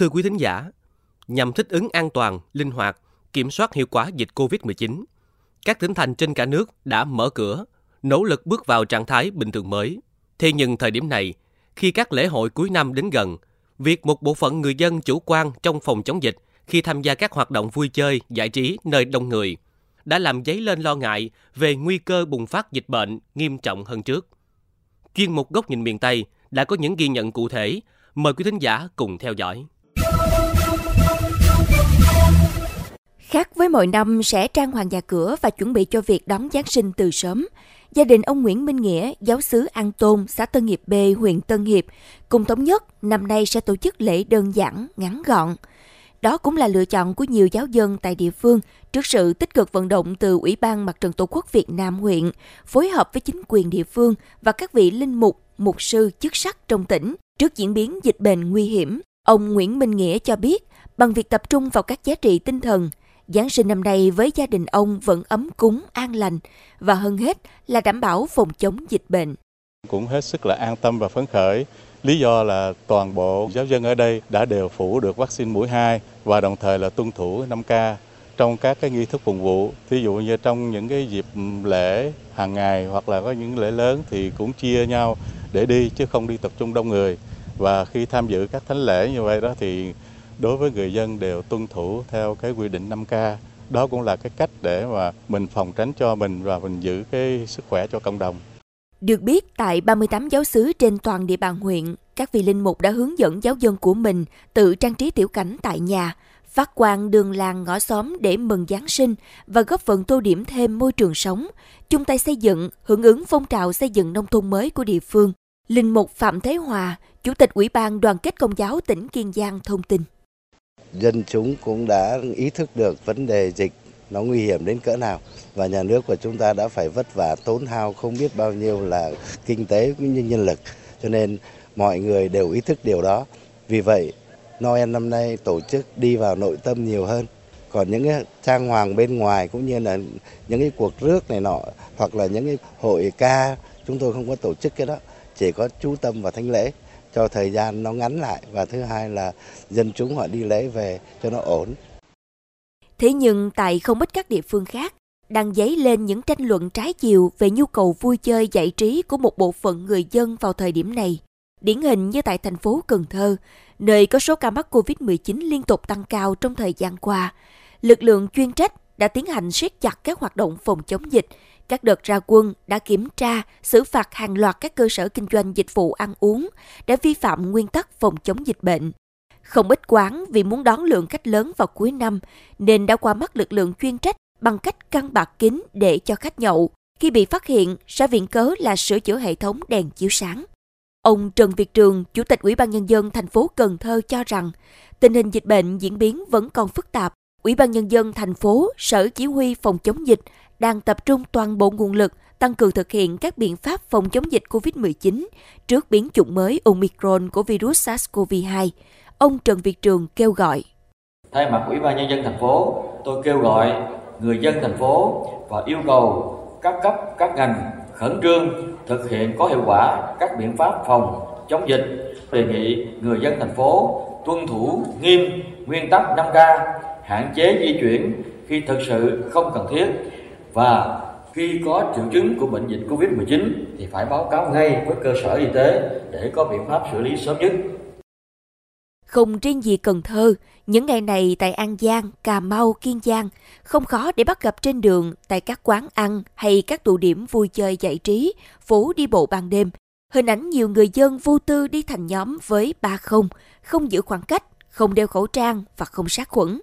Thưa quý thính giả, nhằm thích ứng an toàn, linh hoạt, kiểm soát hiệu quả dịch COVID-19, các tỉnh thành trên cả nước đã mở cửa, nỗ lực bước vào trạng thái bình thường mới. Thế nhưng thời điểm này, khi các lễ hội cuối năm đến gần, việc một bộ phận người dân chủ quan trong phòng chống dịch khi tham gia các hoạt động vui chơi, giải trí nơi đông người đã làm dấy lên lo ngại về nguy cơ bùng phát dịch bệnh nghiêm trọng hơn trước. Chuyên mục Góc nhìn miền Tây đã có những ghi nhận cụ thể. Mời quý thính giả cùng theo dõi. Khác với mọi năm sẽ trang hoàng nhà cửa và chuẩn bị cho việc đón Giáng sinh từ sớm, gia đình ông Nguyễn Minh Nghĩa, giáo sứ An Tôn, xã Tân Hiệp B, huyện Tân Hiệp, cùng thống nhất năm nay sẽ tổ chức lễ đơn giản, ngắn gọn. Đó cũng là lựa chọn của nhiều giáo dân tại địa phương trước sự tích cực vận động từ Ủy ban Mặt trận Tổ quốc Việt Nam huyện, phối hợp với chính quyền địa phương và các vị linh mục, mục sư, chức sắc trong tỉnh trước diễn biến dịch bệnh nguy hiểm. Ông Nguyễn Minh Nghĩa cho biết, bằng việc tập trung vào các giá trị tinh thần, Giáng sinh năm nay với gia đình ông vẫn ấm cúng, an lành và hơn hết là đảm bảo phòng chống dịch bệnh. Cũng hết sức là an tâm và phấn khởi. Lý do là toàn bộ giáo dân ở đây đã đều phủ được vaccine mũi 2 và đồng thời là tuân thủ 5K trong các cái nghi thức phục vụ. Thí dụ như trong những cái dịp lễ hàng ngày hoặc là có những lễ lớn thì cũng chia nhau để đi chứ không đi tập trung đông người. Và khi tham dự các thánh lễ như vậy đó thì đối với người dân đều tuân thủ theo cái quy định 5K. Đó cũng là cái cách để mà mình phòng tránh cho mình và mình giữ cái sức khỏe cho cộng đồng. Được biết, tại 38 giáo xứ trên toàn địa bàn huyện, các vị linh mục đã hướng dẫn giáo dân của mình tự trang trí tiểu cảnh tại nhà, phát quang đường làng ngõ xóm để mừng Giáng sinh và góp phần tô điểm thêm môi trường sống, chung tay xây dựng, hưởng ứng phong trào xây dựng nông thôn mới của địa phương. Linh mục Phạm Thế Hòa, Chủ tịch Ủy ban Đoàn kết Công giáo tỉnh Kiên Giang thông tin. Dân chúng cũng đã ý thức được vấn đề dịch nó nguy hiểm đến cỡ nào. Và nhà nước của chúng ta đã phải vất vả, tốn hao không biết bao nhiêu là kinh tế cũng như nhân lực. Cho nên mọi người đều ý thức điều đó. Vì vậy, Noel năm nay tổ chức đi vào nội tâm nhiều hơn. Còn những cái trang hoàng bên ngoài cũng như là những cái cuộc rước này nọ, hoặc là những cái hội ca, chúng tôi không có tổ chức cái đó. Chỉ có chú tâm vào thánh lễ cho thời gian nó ngắn lại và thứ hai là dân chúng họ đi lễ về cho nó ổn. Thế nhưng tại không ít các địa phương khác đang dấy lên những tranh luận trái chiều về nhu cầu vui chơi giải trí của một bộ phận người dân vào thời điểm này. Điển hình như tại thành phố Cần Thơ, nơi có số ca mắc COVID-19 liên tục tăng cao trong thời gian qua, lực lượng chuyên trách đã tiến hành siết chặt các hoạt động phòng chống dịch các đợt ra quân đã kiểm tra, xử phạt hàng loạt các cơ sở kinh doanh dịch vụ ăn uống đã vi phạm nguyên tắc phòng chống dịch bệnh. Không ít quán vì muốn đón lượng khách lớn vào cuối năm nên đã qua mắt lực lượng chuyên trách bằng cách căng bạc kính để cho khách nhậu. Khi bị phát hiện, sẽ viện cớ là sửa chữa hệ thống đèn chiếu sáng. Ông Trần Việt Trường, Chủ tịch Ủy ban Nhân dân thành phố Cần Thơ cho rằng tình hình dịch bệnh diễn biến vẫn còn phức tạp. Ủy ban Nhân dân thành phố, Sở Chỉ huy Phòng chống dịch đang tập trung toàn bộ nguồn lực tăng cường thực hiện các biện pháp phòng chống dịch COVID-19 trước biến chủng mới Omicron của virus SARS-CoV-2. Ông Trần Việt Trường kêu gọi. Thay mặt Ủy ban Nhân dân thành phố, tôi kêu gọi người dân thành phố và yêu cầu các cấp, các ngành khẩn trương thực hiện có hiệu quả các biện pháp phòng chống dịch. Đề nghị người dân thành phố tuân thủ nghiêm nguyên tắc 5K, hạn chế di chuyển khi thực sự không cần thiết và khi có triệu chứng của bệnh dịch Covid-19 thì phải báo cáo ngay với cơ sở y tế để có biện pháp xử lý sớm nhất. Không riêng gì Cần Thơ, những ngày này tại An Giang, Cà Mau, Kiên Giang không khó để bắt gặp trên đường tại các quán ăn hay các tụ điểm vui chơi giải trí, phố đi bộ ban đêm. Hình ảnh nhiều người dân vô tư đi thành nhóm với ba không, không giữ khoảng cách, không đeo khẩu trang và không sát khuẩn.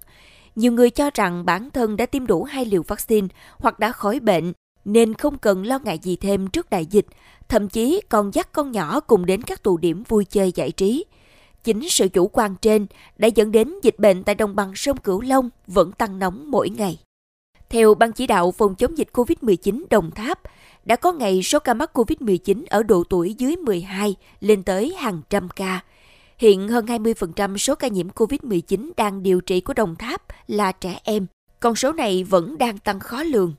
Nhiều người cho rằng bản thân đã tiêm đủ hai liều vaccine hoặc đã khỏi bệnh nên không cần lo ngại gì thêm trước đại dịch, thậm chí còn dắt con nhỏ cùng đến các tụ điểm vui chơi giải trí. Chính sự chủ quan trên đã dẫn đến dịch bệnh tại đồng bằng sông Cửu Long vẫn tăng nóng mỗi ngày. Theo Ban chỉ đạo phòng chống dịch COVID-19 Đồng Tháp, đã có ngày số ca mắc COVID-19 ở độ tuổi dưới 12 lên tới hàng trăm ca – Hiện hơn 20% số ca nhiễm COVID-19 đang điều trị của Đồng Tháp là trẻ em. Con số này vẫn đang tăng khó lường.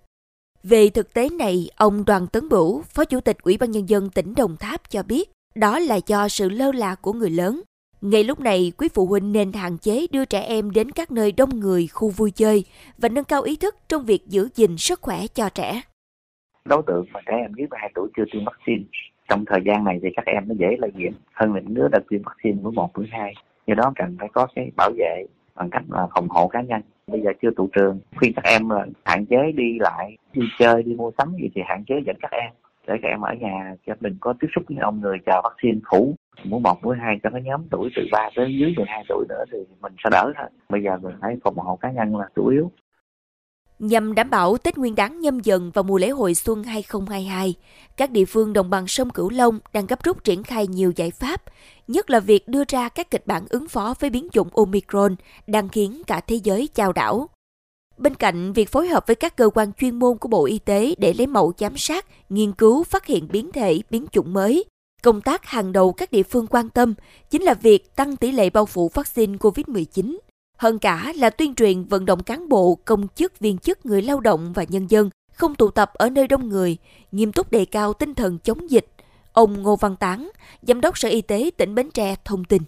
Về thực tế này, ông Đoàn Tấn Bửu, Phó Chủ tịch Ủy ban Nhân dân tỉnh Đồng Tháp cho biết, đó là do sự lơ là của người lớn. Ngay lúc này, quý phụ huynh nên hạn chế đưa trẻ em đến các nơi đông người, khu vui chơi và nâng cao ý thức trong việc giữ gìn sức khỏe cho trẻ. Đối tượng mà trẻ em dưới 12 tuổi chưa tiêm vaccine, trong thời gian này thì các em nó dễ lây nhiễm hơn là những đứa đã tiêm vaccine mũi một mũi hai. Do đó cần phải có cái bảo vệ bằng cách là phòng hộ cá nhân. Bây giờ chưa tụ trường, khuyên các em là hạn chế đi lại, đi chơi, đi mua sắm gì thì hạn chế dẫn các em. Để các em ở nhà cho mình có tiếp xúc với ông người chờ vaccine phủ mũi một mũi hai cho cái nhóm tuổi từ 3 tới dưới 12 tuổi nữa thì mình sẽ đỡ thôi bây giờ mình phải phòng hộ cá nhân là chủ yếu. Nhằm đảm bảo Tết Nguyên đán nhâm dần và mùa lễ hội xuân 2022, các địa phương đồng bằng sông Cửu Long đang gấp rút triển khai nhiều giải pháp, nhất là việc đưa ra các kịch bản ứng phó với biến chủng Omicron đang khiến cả thế giới chao đảo. Bên cạnh việc phối hợp với các cơ quan chuyên môn của Bộ Y tế để lấy mẫu giám sát, nghiên cứu phát hiện biến thể, biến chủng mới, công tác hàng đầu các địa phương quan tâm chính là việc tăng tỷ lệ bao phủ vaccine COVID-19. Hơn cả là tuyên truyền vận động cán bộ, công chức, viên chức, người lao động và nhân dân không tụ tập ở nơi đông người, nghiêm túc đề cao tinh thần chống dịch. Ông Ngô Văn Tán, Giám đốc Sở Y tế tỉnh Bến Tre thông tin.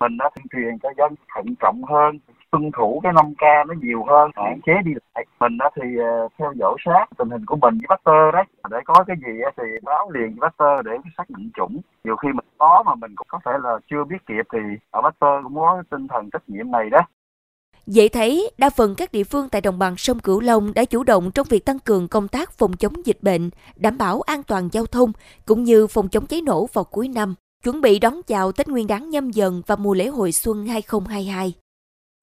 Mình đã tuyên truyền cho dân thận trọng hơn, tuân thủ cái 5K nó nhiều hơn, hạn chế đi lại. Mình đó thì ờ, theo dõi sát tình hình của mình với Pasteur đấy. Để có cái gì thì báo liền với Pasteur để xác định chủng. Nhiều khi mình có mà mình cũng có thể là chưa biết kịp thì ở Pasteur cũng có tinh thần trách nhiệm này đó. Dễ thấy, đa phần các địa phương tại đồng bằng sông Cửu Long đã chủ động trong việc tăng cường công tác phòng chống dịch bệnh, đảm bảo an toàn giao thông, cũng như phòng chống cháy nổ vào cuối năm, chuẩn bị đón chào Tết Nguyên đán nhâm dần và mùa lễ hội xuân 2022.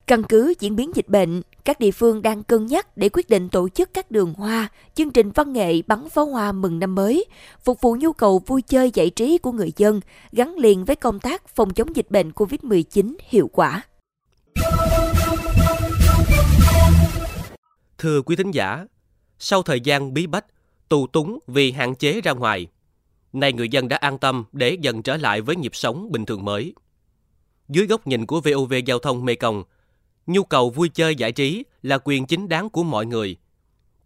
Căn cứ diễn biến dịch bệnh, các địa phương đang cân nhắc để quyết định tổ chức các đường hoa, chương trình văn nghệ bắn pháo hoa mừng năm mới, phục vụ nhu cầu vui chơi giải trí của người dân, gắn liền với công tác phòng chống dịch bệnh COVID-19 hiệu quả. Thưa quý thính giả, sau thời gian bí bách, tù túng vì hạn chế ra ngoài, nay người dân đã an tâm để dần trở lại với nhịp sống bình thường mới. Dưới góc nhìn của VOV Giao thông Mekong, nhu cầu vui chơi giải trí là quyền chính đáng của mọi người.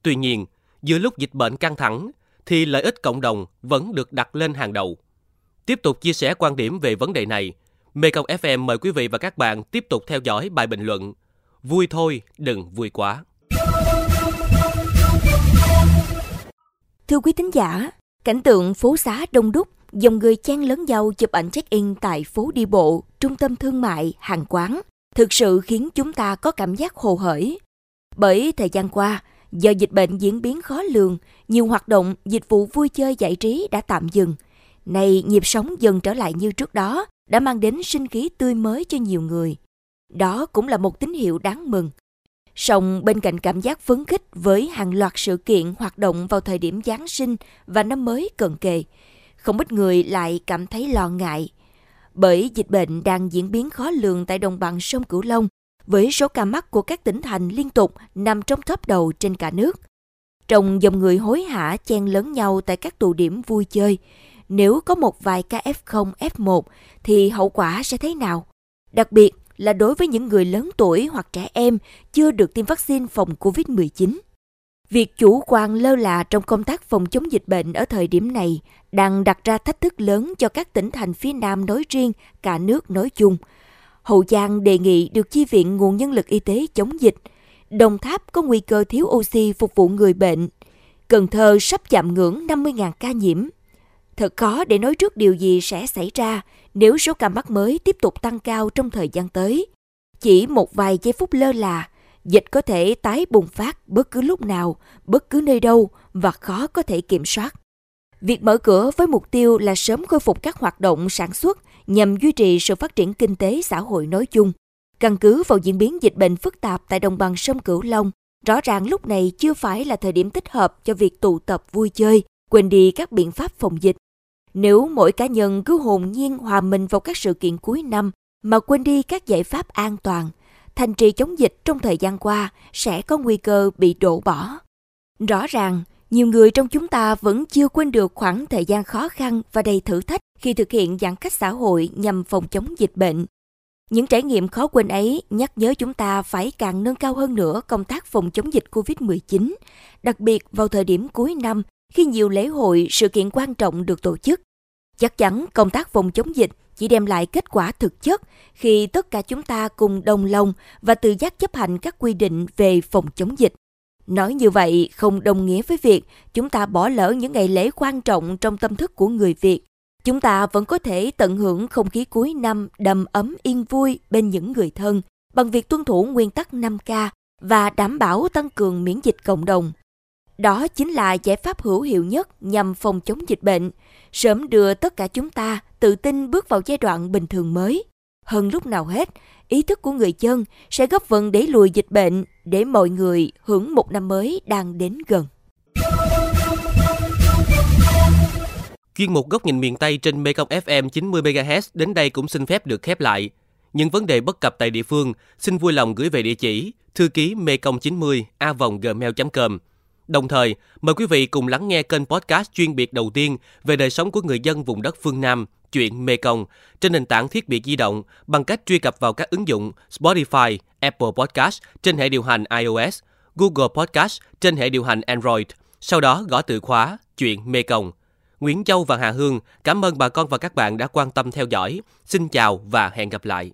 Tuy nhiên, giữa lúc dịch bệnh căng thẳng, thì lợi ích cộng đồng vẫn được đặt lên hàng đầu. Tiếp tục chia sẻ quan điểm về vấn đề này, Mekong FM mời quý vị và các bạn tiếp tục theo dõi bài bình luận Vui thôi, đừng vui quá. Thưa quý thính giả, cảnh tượng phố xá đông đúc, dòng người chen lấn nhau chụp ảnh check-in tại phố đi bộ, trung tâm thương mại, hàng quán, thực sự khiến chúng ta có cảm giác hồ hởi. Bởi thời gian qua, do dịch bệnh diễn biến khó lường, nhiều hoạt động, dịch vụ vui chơi giải trí đã tạm dừng. Nay nhịp sống dần trở lại như trước đó, đã mang đến sinh khí tươi mới cho nhiều người. Đó cũng là một tín hiệu đáng mừng. Song bên cạnh cảm giác phấn khích với hàng loạt sự kiện hoạt động vào thời điểm Giáng sinh và năm mới cận kề, không ít người lại cảm thấy lo ngại. Bởi dịch bệnh đang diễn biến khó lường tại đồng bằng sông Cửu Long, với số ca mắc của các tỉnh thành liên tục nằm trong top đầu trên cả nước. Trong dòng người hối hả chen lấn nhau tại các tụ điểm vui chơi, nếu có một vài ca F0, F1 thì hậu quả sẽ thế nào? Đặc biệt là đối với những người lớn tuổi hoặc trẻ em chưa được tiêm vaccine phòng COVID-19. Việc chủ quan lơ là trong công tác phòng chống dịch bệnh ở thời điểm này đang đặt ra thách thức lớn cho các tỉnh thành phía Nam nói riêng, cả nước nói chung. Hậu Giang đề nghị được chi viện nguồn nhân lực y tế chống dịch. Đồng Tháp có nguy cơ thiếu oxy phục vụ người bệnh. Cần Thơ sắp chạm ngưỡng 50.000 ca nhiễm. Thật khó để nói trước điều gì sẽ xảy ra nếu số ca mắc mới tiếp tục tăng cao trong thời gian tới. Chỉ một vài giây phút lơ là, dịch có thể tái bùng phát bất cứ lúc nào, bất cứ nơi đâu và khó có thể kiểm soát. Việc mở cửa với mục tiêu là sớm khôi phục các hoạt động sản xuất nhằm duy trì sự phát triển kinh tế xã hội nói chung. Căn cứ vào diễn biến dịch bệnh phức tạp tại đồng bằng sông Cửu Long, rõ ràng lúc này chưa phải là thời điểm thích hợp cho việc tụ tập vui chơi, quên đi các biện pháp phòng dịch. Nếu mỗi cá nhân cứ hồn nhiên hòa mình vào các sự kiện cuối năm mà quên đi các giải pháp an toàn, thành trì chống dịch trong thời gian qua sẽ có nguy cơ bị đổ bỏ. Rõ ràng, nhiều người trong chúng ta vẫn chưa quên được khoảng thời gian khó khăn và đầy thử thách khi thực hiện giãn cách xã hội nhằm phòng chống dịch bệnh. Những trải nghiệm khó quên ấy nhắc nhớ chúng ta phải càng nâng cao hơn nữa công tác phòng chống dịch COVID-19, đặc biệt vào thời điểm cuối năm khi nhiều lễ hội, sự kiện quan trọng được tổ chức. Chắc chắn công tác phòng chống dịch chỉ đem lại kết quả thực chất khi tất cả chúng ta cùng đồng lòng và tự giác chấp hành các quy định về phòng chống dịch. Nói như vậy không đồng nghĩa với việc chúng ta bỏ lỡ những ngày lễ quan trọng trong tâm thức của người Việt. Chúng ta vẫn có thể tận hưởng không khí cuối năm đầm ấm yên vui bên những người thân bằng việc tuân thủ nguyên tắc 5K và đảm bảo tăng cường miễn dịch cộng đồng. Đó chính là giải pháp hữu hiệu nhất nhằm phòng chống dịch bệnh, sớm đưa tất cả chúng ta tự tin bước vào giai đoạn bình thường mới. Hơn lúc nào hết, ý thức của người dân sẽ góp phần đẩy lùi dịch bệnh để mọi người hưởng một năm mới đang đến gần. Chuyên mục góc nhìn miền Tây trên Mekong FM 90 MHz đến đây cũng xin phép được khép lại. Những vấn đề bất cập tại địa phương xin vui lòng gửi về địa chỉ thư ký mekong 90 a gmail.com. Đồng thời, mời quý vị cùng lắng nghe kênh podcast chuyên biệt đầu tiên về đời sống của người dân vùng đất phương Nam, chuyện Mekong, trên nền tảng thiết bị di động bằng cách truy cập vào các ứng dụng Spotify, Apple Podcast trên hệ điều hành iOS, Google Podcast trên hệ điều hành Android, sau đó gõ từ khóa chuyện Mekong. Nguyễn Châu và Hà Hương cảm ơn bà con và các bạn đã quan tâm theo dõi. Xin chào và hẹn gặp lại.